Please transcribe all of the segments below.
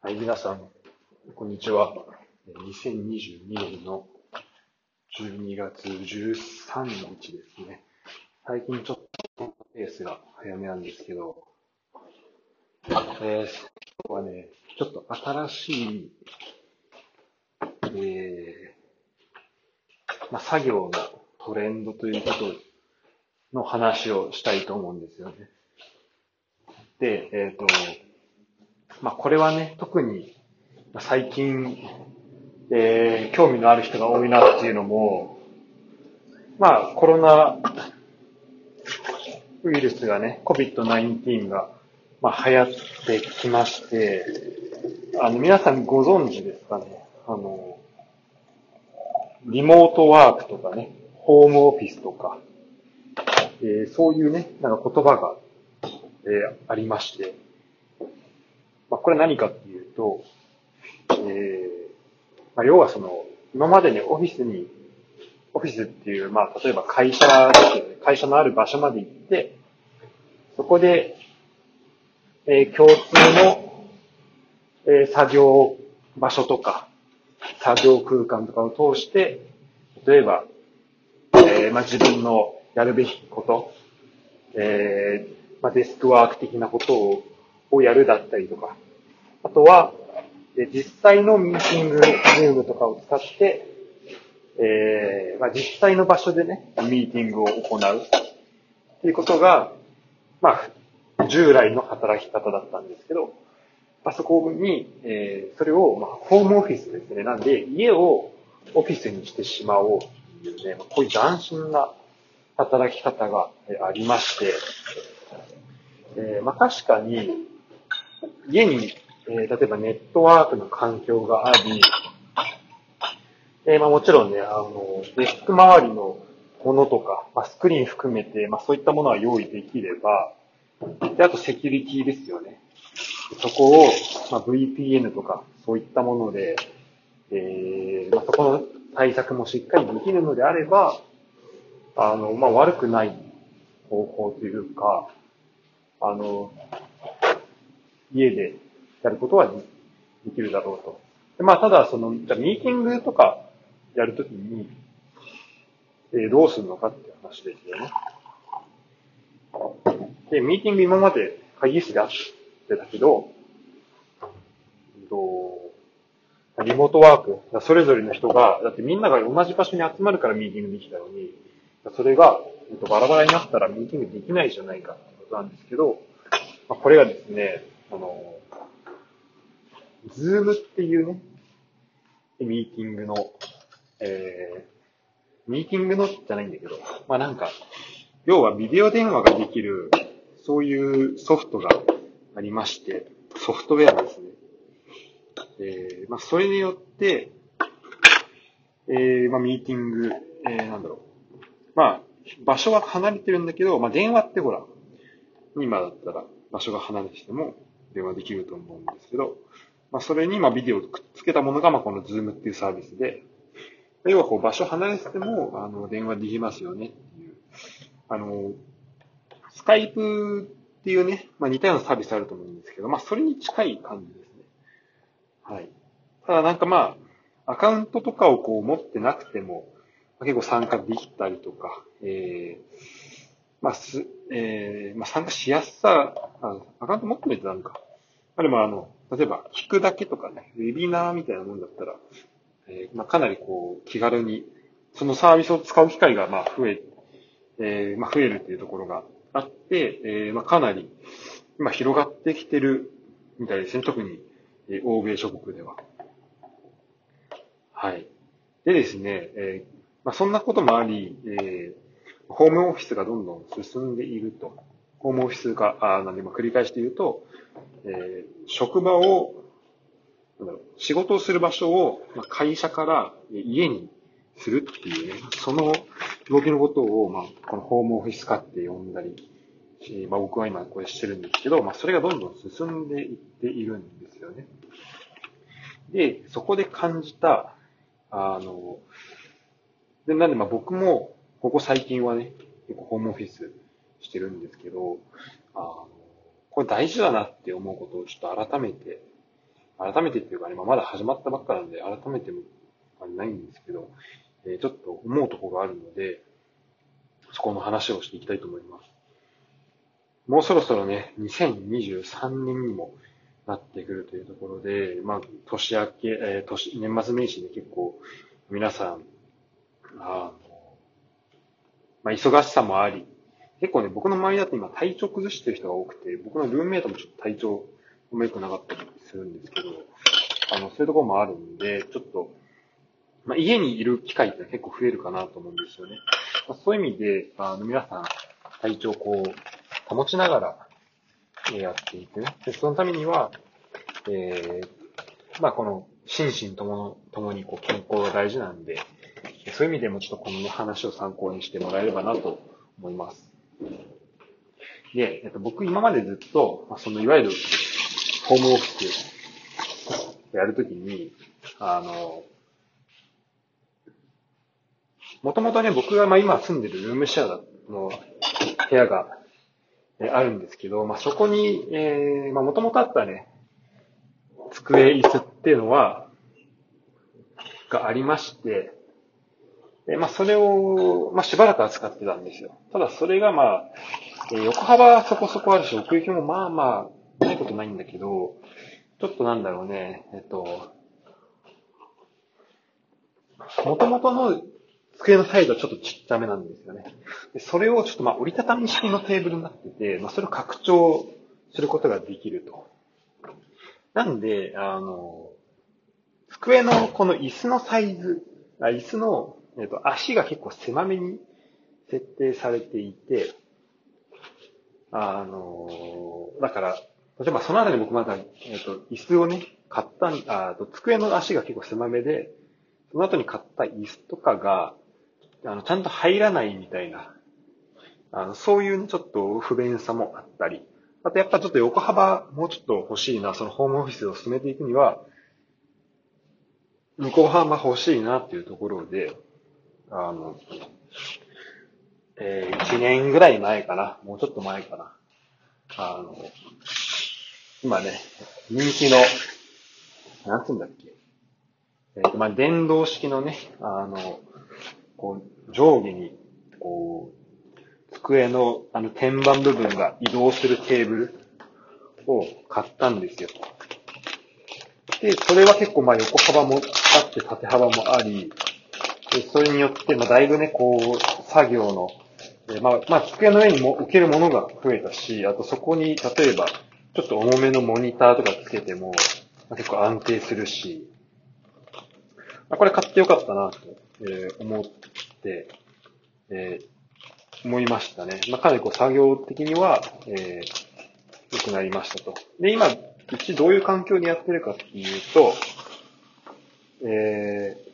はい、皆さん、こんにちは。2022年の12月13日ですね。最近ちょっとペースが早めなんですけど、えー、今日はね、ちょっと新しい、えー、まあ、作業のトレンドということの話をしたいと思うんですよね。で、えっ、ー、と、まあ、これはね、特に最近、えー、興味のある人が多いなっていうのも、まあ、コロナウイルスがね、COVID-19 が、まあ、流行ってきまして、あの、皆さんご存知ですかね？あの、リモートワークとかね、ホームオフィスとか、えー、そういうね、なんか言葉が、えー、ありまして、まあ、これ何かっていうと、えー、まあ、要はその、今までにオフィスに、オフィスっていう、まあ、例えば会社ですよね、会社のある場所まで行って、そこで、えー、共通の、えー、作業場所とか、作業空間とかを通して、例えば、えー、まあ、自分のやるべきこと、えー、まあ、デスクワーク的なことをやるだったりとか、あとは、え実際のミーティング、 Zoom とかを使って、えー、まあ、実際の場所でね、ミーティングを行うっていうことが、まあ、従来の働き方だったんですけど、パソコンに、えー、それを、まあ、ホームオフィスですね。なんで、家をオフィスにしてしまおうっていうね、まこういう斬新な働き方がありまして、えー、まあ、確かに、家に、えー、例えばネットワークの環境があり、えー、まあもちろんね、あの、デスク周りのものとか、まあ、スクリーン含めて、まあそういったものは用意できれば、で、あとセキュリティですよね。そこを、まあ、VPN とか、そういったもので、えー、まあ、そこの対策もしっかりできるのであれば、あの、まあ、悪くない方法というか、あの、家でやることはできるだろうと。でまあ、ただ、その、じゃミーティングとかやるときに、えー、どうするのかって話ですよね。で、ミーティング今まで会議室でやってたけど、とリモートワーク、それぞれの人が、だってみんなが同じ場所に集まるからミーティングできたのに、それが、えっと、バラバラになったらミーティングできないじゃないかってことなんですけど、まあ、これがですね、あの、 Zoom っていうね、ミーティングの、えー、ミーティングのじゃないんだけど、まあなんか、要はビデオ電話ができる、そういうソフトがありまして、ソフトウェアですね。えー、まあそれによって、えー、まあミーティング、えー、なんだろう。まあ、場所は離れてるんだけど、まあ電話ってほら、今だったら場所が離れてても、電話できると思うんですけど、まあ、それにまあビデオをくっつけたものがまあこの Zoom っていうサービスで、要はこう場所離れててもあの電話できますよねっていう。あの、スカイプっていうね、まあ、似たようなサービスあると思うんですけど、まあそれに近い感じですね。はい。ただなんかまあ、アカウントとかをこう持ってなくても、結構参加できたりとか、えー、まあ、す、えー、まあ、参加しやすさ、あアカウント持ってみてなんか。あでもあの、例えば聞くだけとかね、ウェビナーみたいなもんだったら、えー、まあ、かなりこう、気軽に、そのサービスを使う機会がまあ増え、えー、まあ、増えるっていうところがあって、えー、まあ、かなり、今広がってきてるみたいですね。特に、え、欧米諸国では。はい。でですね、え、まあ、そんなこともあり、え、ホームオフィスがどんどん進んでいると。ホームオフィスが、あなんで、ま、繰り返して言うと、えー、職場を、仕事をする場所を、ま、会社から家にするっていうね、その動きのことを、まあ、このホームオフィス化って呼んだりえ、まあ、僕は今これしてるんですけど、まあ、それがどんどん進んでいっているんですよね。で、そこで感じた、あの、で、なんでま僕も、ここ最近はね、結構ホームオフィスしてるんですけど、あの、これ大事だなって思うことをちょっと改めて改めてっていうかね、ま、まだ始まったばっかなんで、改めてもないんですけど、え、ちょっと思うとこがあるので、そこの話をしていきたいと思います。もうそろそろね、2023年にもなってくるというところで、まあ、年明け、えー、年、年末年始で結構、皆さん、あの、まあ、忙しさもあり、結構ね、僕の周りだと今体調崩してる人が多くて、僕のルームメイトもちょっと体調も良くなかったりするんですけど、あの、そういうところもあるんで、ちょっと、まあ、家にいる機会って結構増えるかなと思うんですよね。まあ、そういう意味で、あの、皆さん、体調をこう、保ちながら、えやっていくね。で、そのためには、えー、まあ、この、心身とも、ともにこう健康が大事なんで、そういう意味でもちょっとこの話を参考にしてもらえればなと思います。で、えっと、僕今までずっと、まあ、そのいわゆるホームオフィスやるときに、あの、もともとね、僕がまあ今住んでるルームシェアの部屋があるんですけど、まあそこに、えー、まあもともとあったね、机、椅子っていうのは、がありまして、でまあそれを、まあしばらく扱ってたんですよ。ただそれがまあ、横幅はそこそこあるし、奥行きもまあまあ、ないことないんだけど、ちょっとなんだろうね、えっと、もともとの机のサイズはちょっとちっちゃめなんですよね。でそれをちょっとまあ折りたたみ式のテーブルになってて、まあそれを拡張することができると。なんで、あの、机のこの椅子のサイズ、あ椅子の、えっと、足が結構狭めに設定されていて、あの、だから、例えばそのあたり僕まだ、えっと、椅子をね、買った、あと机の足が結構狭めで、その後に買った椅子とかが、あの、ちゃんと入らないみたいな、あの、そういうちょっと不便さもあったり、あとやっぱちょっと横幅もうちょっと欲しいな、そのホームオフィスを進めていくには、向こう幅欲しいなっていうところで、あの、えー、1年ぐらい前かな、もうちょっと前かな。あの、今ね、人気の、なんつうんだっけ。えっ、ー、と、まあ、電動式のね、あの、こう、上下に、こう、机の、あの、天板部分が移動するテーブルを買ったんですよ。で、それは結構、まあ、横幅もあって、縦幅もあり、でそれによって、まあ、だいぶね、こう、作業の、えまあ、まあ、机の上にも置けるものが増えたし、あとそこに、例えば、ちょっと重めのモニターとかつけても、まあ、結構安定するし、まあ、これ買ってよかったなと、えー、思って、えー、思いましたね。まあ、かなりこう作業的には、えー、良くなりましたと。で、今、うちどういう環境でやってるかっていうと、えー、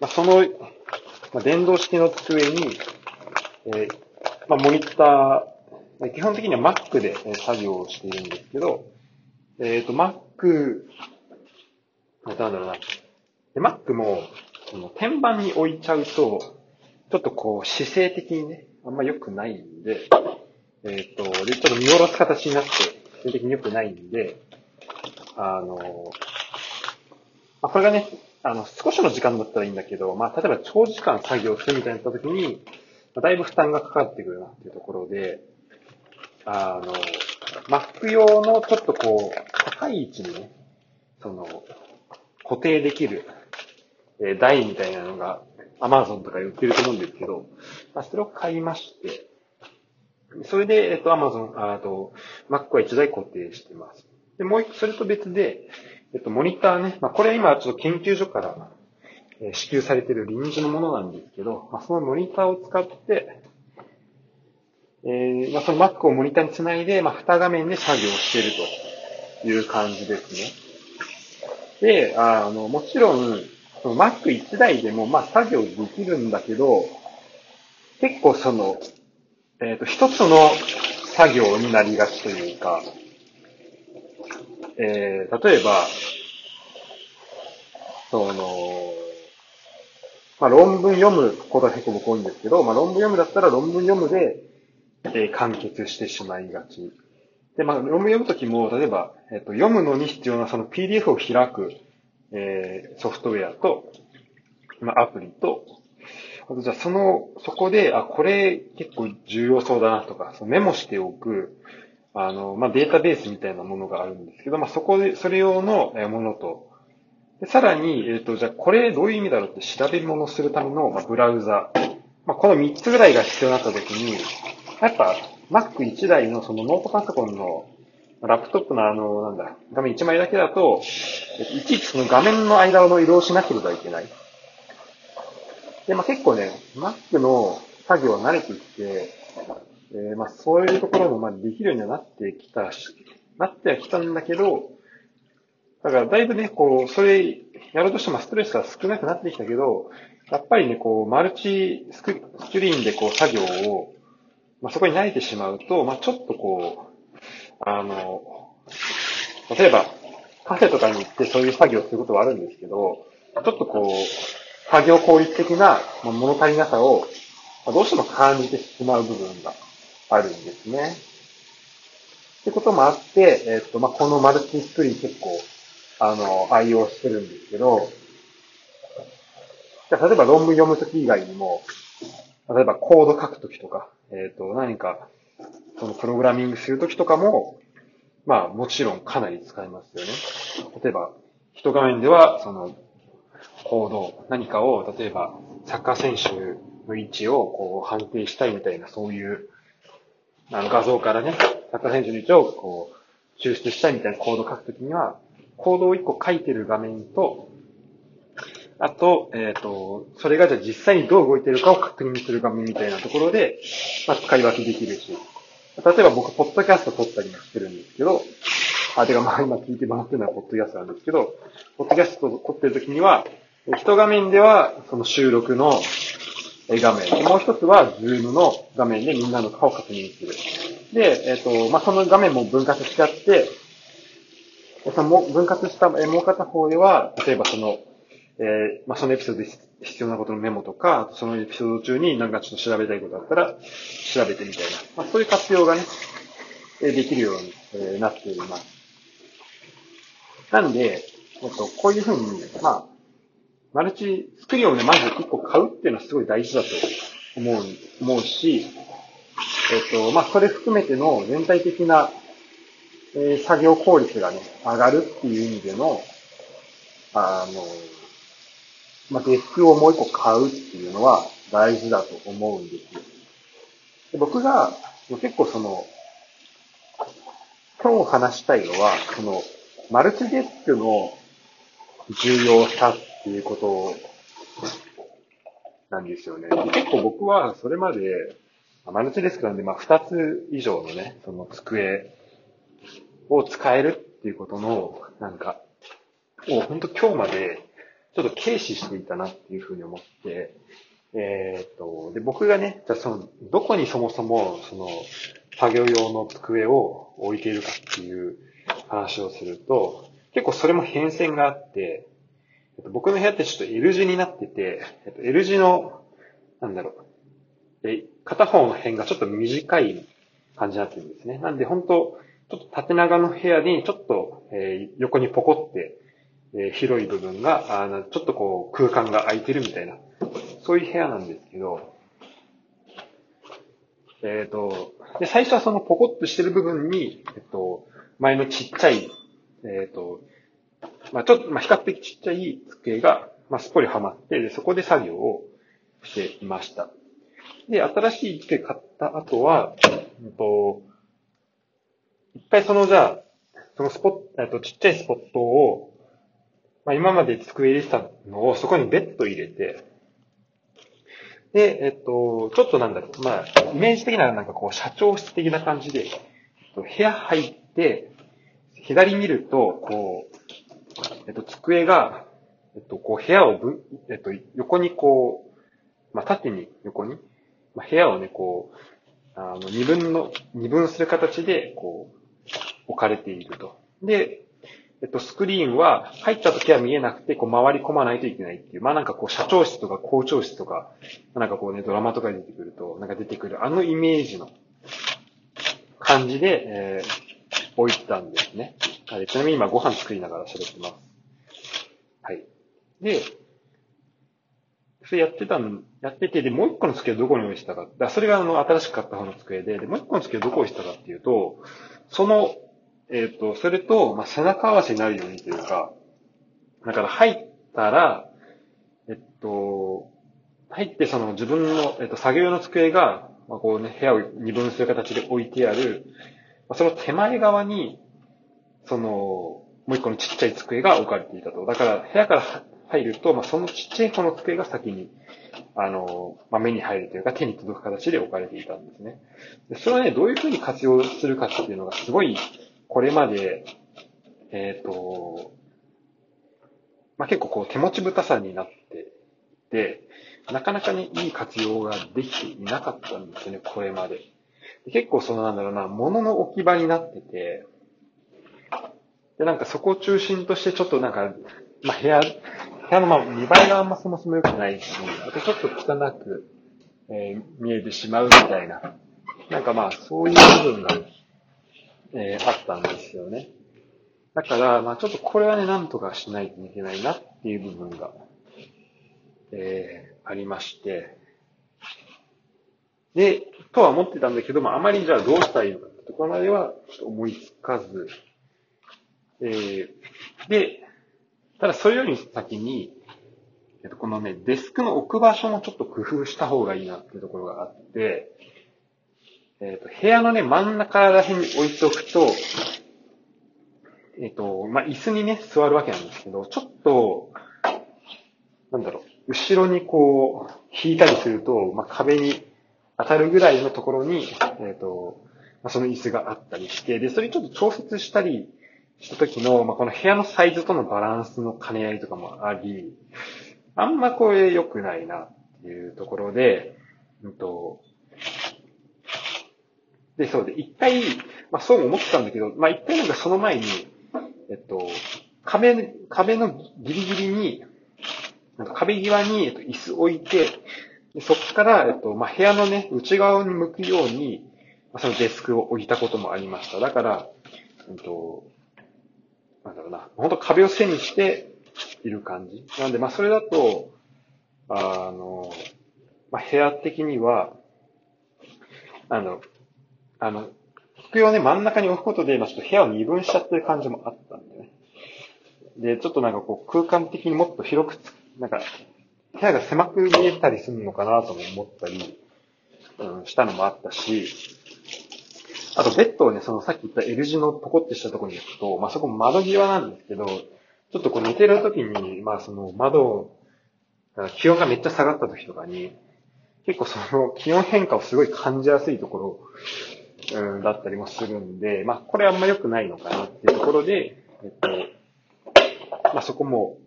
まあ、その、まあ、電動式の机に、えー、まあ、モニター、基本的には Mac で作業をしているんですけど、えっ、ー、と、Mac なんだろうな。Mac も、その天板に置いちゃうと、ちょっとこう姿勢的にね、あんま良くないんで、えっ、ー、と、で、ちょっと見下ろす形になって、姿勢的に良くないんで、あの、まあ、これがね、あの、少しの時間だったらいいんだけど、まあ、例えば長時間作業するみたいになった時にま、だいぶ負担がかかってくるなっていうところで、あの、Mac 用のちょっとこう、高い位置にね、その、固定できる、えー、台みたいなのが Amazon とか売ってると思うんですけど、まあ、それを買いまして、それで、えっと、Amazon、あと、Mac は1台固定してます。で、もう一個、それと別で、えっと、モニターね、まあ、これ今ちょっと研究所から、え、支給されている臨時のものなんですけど、まあ、そのモニターを使って、えー、まあ、その Mac をモニターにつないで、まあ、2画面で作業しているという感じですね。で、あの、もちろん、その Mac1 台でも、まあ、作業できるんだけど、結構その、えっ、ー、と、一つの作業になりがちというか、えー、例えば、その、まあ、論文読むことが結構僕多いんですけど、まあ、論文読むだったら論文読むで、えー、完結してしまいがち。で、まあ、論文読むときも、例えば、えっ、と、読むのに必要なその PDF を開く、えー、ソフトウェアと、まあ、アプリと、あとじゃあその、そこで、あ、これ結構重要そうだなとか、そのメモしておく、あの、まあ、データベースみたいなものがあるんですけど、まあ、そこで、それ用のものと、でさらに、えっ、ー、と、じゃあこれどういう意味だろうって調べ物をするための、まあ、ブラウザ。まあ、この3つぐらいが必要になったときに、やっぱ Mac1 台のそのノートパソコンのラップトップのあの、なんだ、画面1枚だけだと、いちいちその画面の間の移動しなければいけない。で、まあ、結構ね、Mac の作業は慣れてきて、えー、まあ、そういうところもまあできるようにはなってきたし、なってはきたんだけど、だからだいぶね、こう、それやろうとしてもストレスが少なくなってきたけど、やっぱりね、こう、マルチスクスクリーンでこう作業を、まあ、そこに慣れてしまうと、まあ、ちょっとこう、あの、例えば、カフェとかに行ってそういう作業をすることはあるんですけど、ちょっとこう、作業効率的な物足りなさを、どうしても感じてしまう部分があるんですね。ってこともあって、えっと、まあ、このマルチスクリーン結構、あの、愛用してるんですけど、じゃ例えば論文読むとき以外にも、例えばコード書くときとか、えっ、と、何か、そのプログラミングするときとかも、まあもちろんかなり使えますよね。例えば、一画面では、その、コード、何かを、例えば、サッカー選手の位置をこう判定したいみたいな、そういう、あの画像からね、サッカー選手の位置をこう、抽出したいみたいなコードを書くときには、コードを1個書いてる画面と、あと、えっ、ー、と、それがじゃあ実際にどう動いてるかを確認する画面みたいなところで、まあ、使い分けできるし、例えば僕、ポッドキャスト撮ったりもしてるんですけど、あ、てかまあ今聞いてもらってるのはポッドキャストなんですけど、ポッドキャスト撮ってる時には、一画面ではその収録の画面、もう一つはズームの画面でみんなの顔を確認する。で、えっ、ー、と、まあ、その画面も分割しちゃって、その分割した、えもう片方では、例えばその、えー、まあ、そのエピソードで必要なことのメモとか、そのエピソード中に何かちょっと調べたいことあったら、調べてみたいな。まあ、そういう活用がね、えできるように、なっています。なんで、えっと、こういうふうに、まあ、マルチスクリーンをね、まず1個買うっていうのはすごい大事だと思う、思うし、えっと、まあ、それ含めての全体的なえー、作業効率がね、上がるっていう意味での、あの、まあ、デスクをもう一個買うっていうのは大事だと思うんですよ。で僕が結構その、今日話したいのは、その、マルチデスクの重要さっていうことなんですよね。結構僕はそれまで、マルチデスクなんで、まあ、二つ以上のね、その机を使えるっていうことの、なんか、を本当今日までちょっと軽視していたなっていうふうに思って、えっ、と、で、僕がね、じゃその、どこにそもそも、その、作業用の机を置いているかっていう話をすると、結構それも変遷があって、えっと、僕の部屋ってちょっと L 字になってて、えっと、L 字の、なんだろう、え、片方の辺がちょっと短い感じになってるんですね。なんで本当ちょっと縦長の部屋にちょっと、えー、横にポコって、えー、広い部分が、あちょっとこう空間が空いてるみたいな、そういう部屋なんですけど、えっ、ー、と、で、最初はそのポコッとしてる部分に、えっと、前のちっちゃい、えっ、と、まあちょっと、まあ比較的ちっちゃい机が、まあすっぽりはまって、で、そこで作業をしていました。で、新しい机買った後は、えっと、一回そのじゃあ、そのスポット、えっと、ちっちゃいスポットを、まあ今まで机入れてたのをそこにベッド入れて、で、えっと、ちょっとなんだろう、まあ、イメージ的ななんかこう、社長室的な感じで、部屋入って、左見ると、こう、えっと、机が、えっと、こう、部屋をぶ、えっと、横にこう、まあ、縦に横に、まあ、部屋をね、こう、あの、二分の、二分する形で、こう、置かれていると。で、えっと、スクリーンは入った時は見えなくて、こう回り込まないといけないっていう、まあなんかこう社長室とか校長室とか、なんかこうね、ドラマとかで出てくると、なんか出てくるあのイメージの感じで、えー、置いたんですね。はい、ちなみに今ご飯作りながら喋ってます。で、それやってたん、やってて、で、もう一個の机をどこに置いてたか。だそれがあの、新しく買った方の机で、で、もう一個の机をどこに置いてたかっていうと、その、えっ、ー、と、それと、まあ、背中合わせになるようにというか、だから入ったら、えっと、入ってその自分の、えっと、作業用の机が、まあ、こうね、部屋を二分する形で置いてある、まあ、その手前側に、その、もう一個のちっちゃい机が置かれていたと。だから、部屋から入ると、まあ、そのちっちゃい方の机が先に、あの、まあ、目に入るというか、手に届く形で置かれていたんですね。でそれをね、どういうふうに活用するかっていうのが、すごい、これまで、えっ、ー、と、まあ、結構こう手持ちぶたさになってて、なかなかね、いい活用ができていなかったんですよね、これまで。結構そのなんだろうな、物の置き場になってて、で、なんかそこを中心としてちょっとなんか、まあ、部屋、部屋のまあ見栄えがあんまそもそも良くないし、あとちょっと汚く、えー、見えてしまうみたいな、なんかまあそういう部分が、えー、あったんですよね。だから、まあちょっとこれはね、なんとかしないといけないなっていう部分が、えー、ありまして、で、とは思ってたんだけども、あまりじゃあどうしたらいいのかってところまではちょっと思いつかず、えー、で、ただそれより先に、えっと、このね、デスクの置く場所もちょっと工夫した方がいいなっていうところがあって、えっと、部屋のね、真ん中ら辺に置いておくと、えっと、まあ、椅子にね、座るわけなんですけど、ちょっと、なんだろう、後ろにこう、引いたりすると、まあ、壁に当たるぐらいのところに、えっと、まあ、その椅子があったりして、で、それちょっと調節したりした時の、まあ、この部屋のサイズとのバランスの兼ね合いとかもあり、あんまこれ良くないなっていうところで、うんと、で、そうで、一回、まあそう思ってたんだけど、まあ一回なんかその前に、えっと、壁、壁のギリギリに、なんか壁際に、えっと、椅子置いて、でそこから、えっと、まあ、部屋のね、内側に向くように、まあ、そのデスクを置いたこともありました。だから、えっと、なんだろうな、本当壁を背にしている感じ。なんで、まあ、それだと、あの、まあ、部屋的には、あの、あの、机をね、真ん中に置くことで、まあ、ちょっと部屋を二分しちゃってる感じもあったんでね。で、ちょっとなんかこう、空間的にもっと広く、なんか、部屋が狭く見えたりするのかなとも思ったり、うん、したのもあったし、あとベッドをね、そのさっき言った L 字のポコってしたところに行くと、まあ、そこ窓際なんですけど、ちょっとこう寝てる時に、まあその窓、気温がめっちゃ下がった時とかに、結構その気温変化をすごい感じやすいところ、うん、だったりもするんで、まあこれあんま良くないのかなっていうところで、えっと、まあそこも、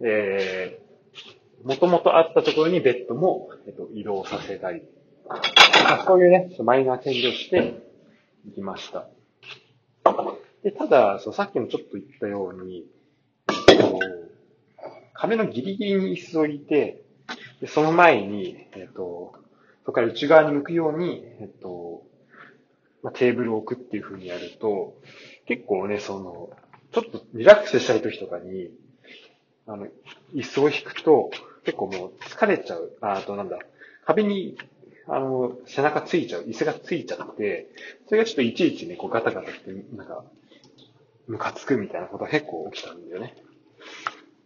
えー、もともとあったところにベッドも、えっと、移動させたり、まあ、そういうね、マイナーチェンジをしていきました。で、ただ、そうさっきもちょっと言ったように、えっと、壁のギリギリに椅子を置いて、でその前に、えっと、そこから内側に向くように、えっと、まあ、テーブルを置くっていう風にやると、結構ね、その、ちょっとリラックスしたい時とかに、あの、椅子を引くと、結構もう疲れちゃう。あ、あとなんだ、壁に、あの、背中ついちゃう、椅子がついちゃって、それがちょっといちいちね、こうガタガタして、なんか、ムカつくみたいなことが結構起きたんだよね。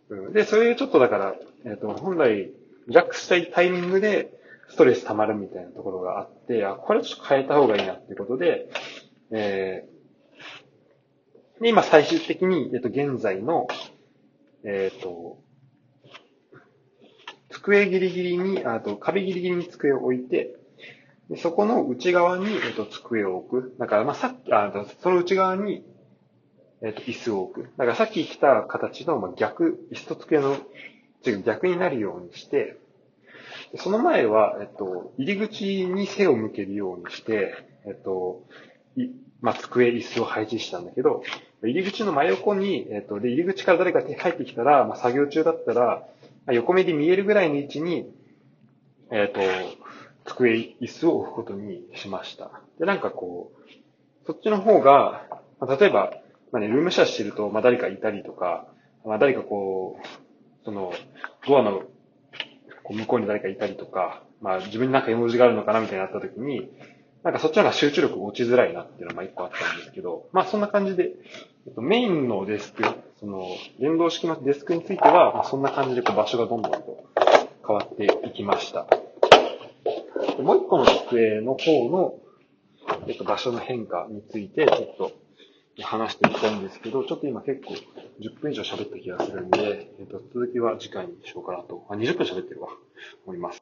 うん、で、それちょっとだから、えっ、ー、と、本来、リラックスしたいタイミングで、ストレス溜まるみたいなところがあって、あ、これちょっと変えた方がいいなっていうことで、えー、で、今最終的に、えっと、現在の、えっ、ー、と、机ギリギリに、あと壁ギリギリに机を置いて、でそこの内側に、えっ、と、机を置く。だから、まあ、さっき、あその内側に、えっ、と、椅子を置く。だからさっき来た形の、まあ、逆、椅子と机の逆になるようにして、その前は、えっと、入り口に背を向けるようにして、えっと、いまあ、机、椅子を配置したんだけど、入り口の真横に、えっと、で、入り口から誰か入ってきたら、まあ、作業中だったら、横目で見えるぐらいの位置に、えっと、机、椅子を置くことにしました。で、なんかこう、そっちの方が、まあ、例えば、まあね、ルームシェアしてると、まあ誰かいたりとか、まあ誰かこう、その、ドアの向こうに誰かいたりとか、まあ自分になんか絵文字があるのかなみたいになった時に、なんかそっちの方が集中力が落ちづらいなっていうのが一個あったんですけど、まあそんな感じで、えっと、メインのデスク、その、連動式のデスクについては、まあそんな感じでこう場所がどんどんと変わっていきました。でもう一個の机の方の、えっと、場所の変化について、ちょっと話していきたいんですけど、ちょっと今結構10分以上喋った気がするんで、えっと、続きは次回にしようかなと。あ、20分喋ってるわ。思います。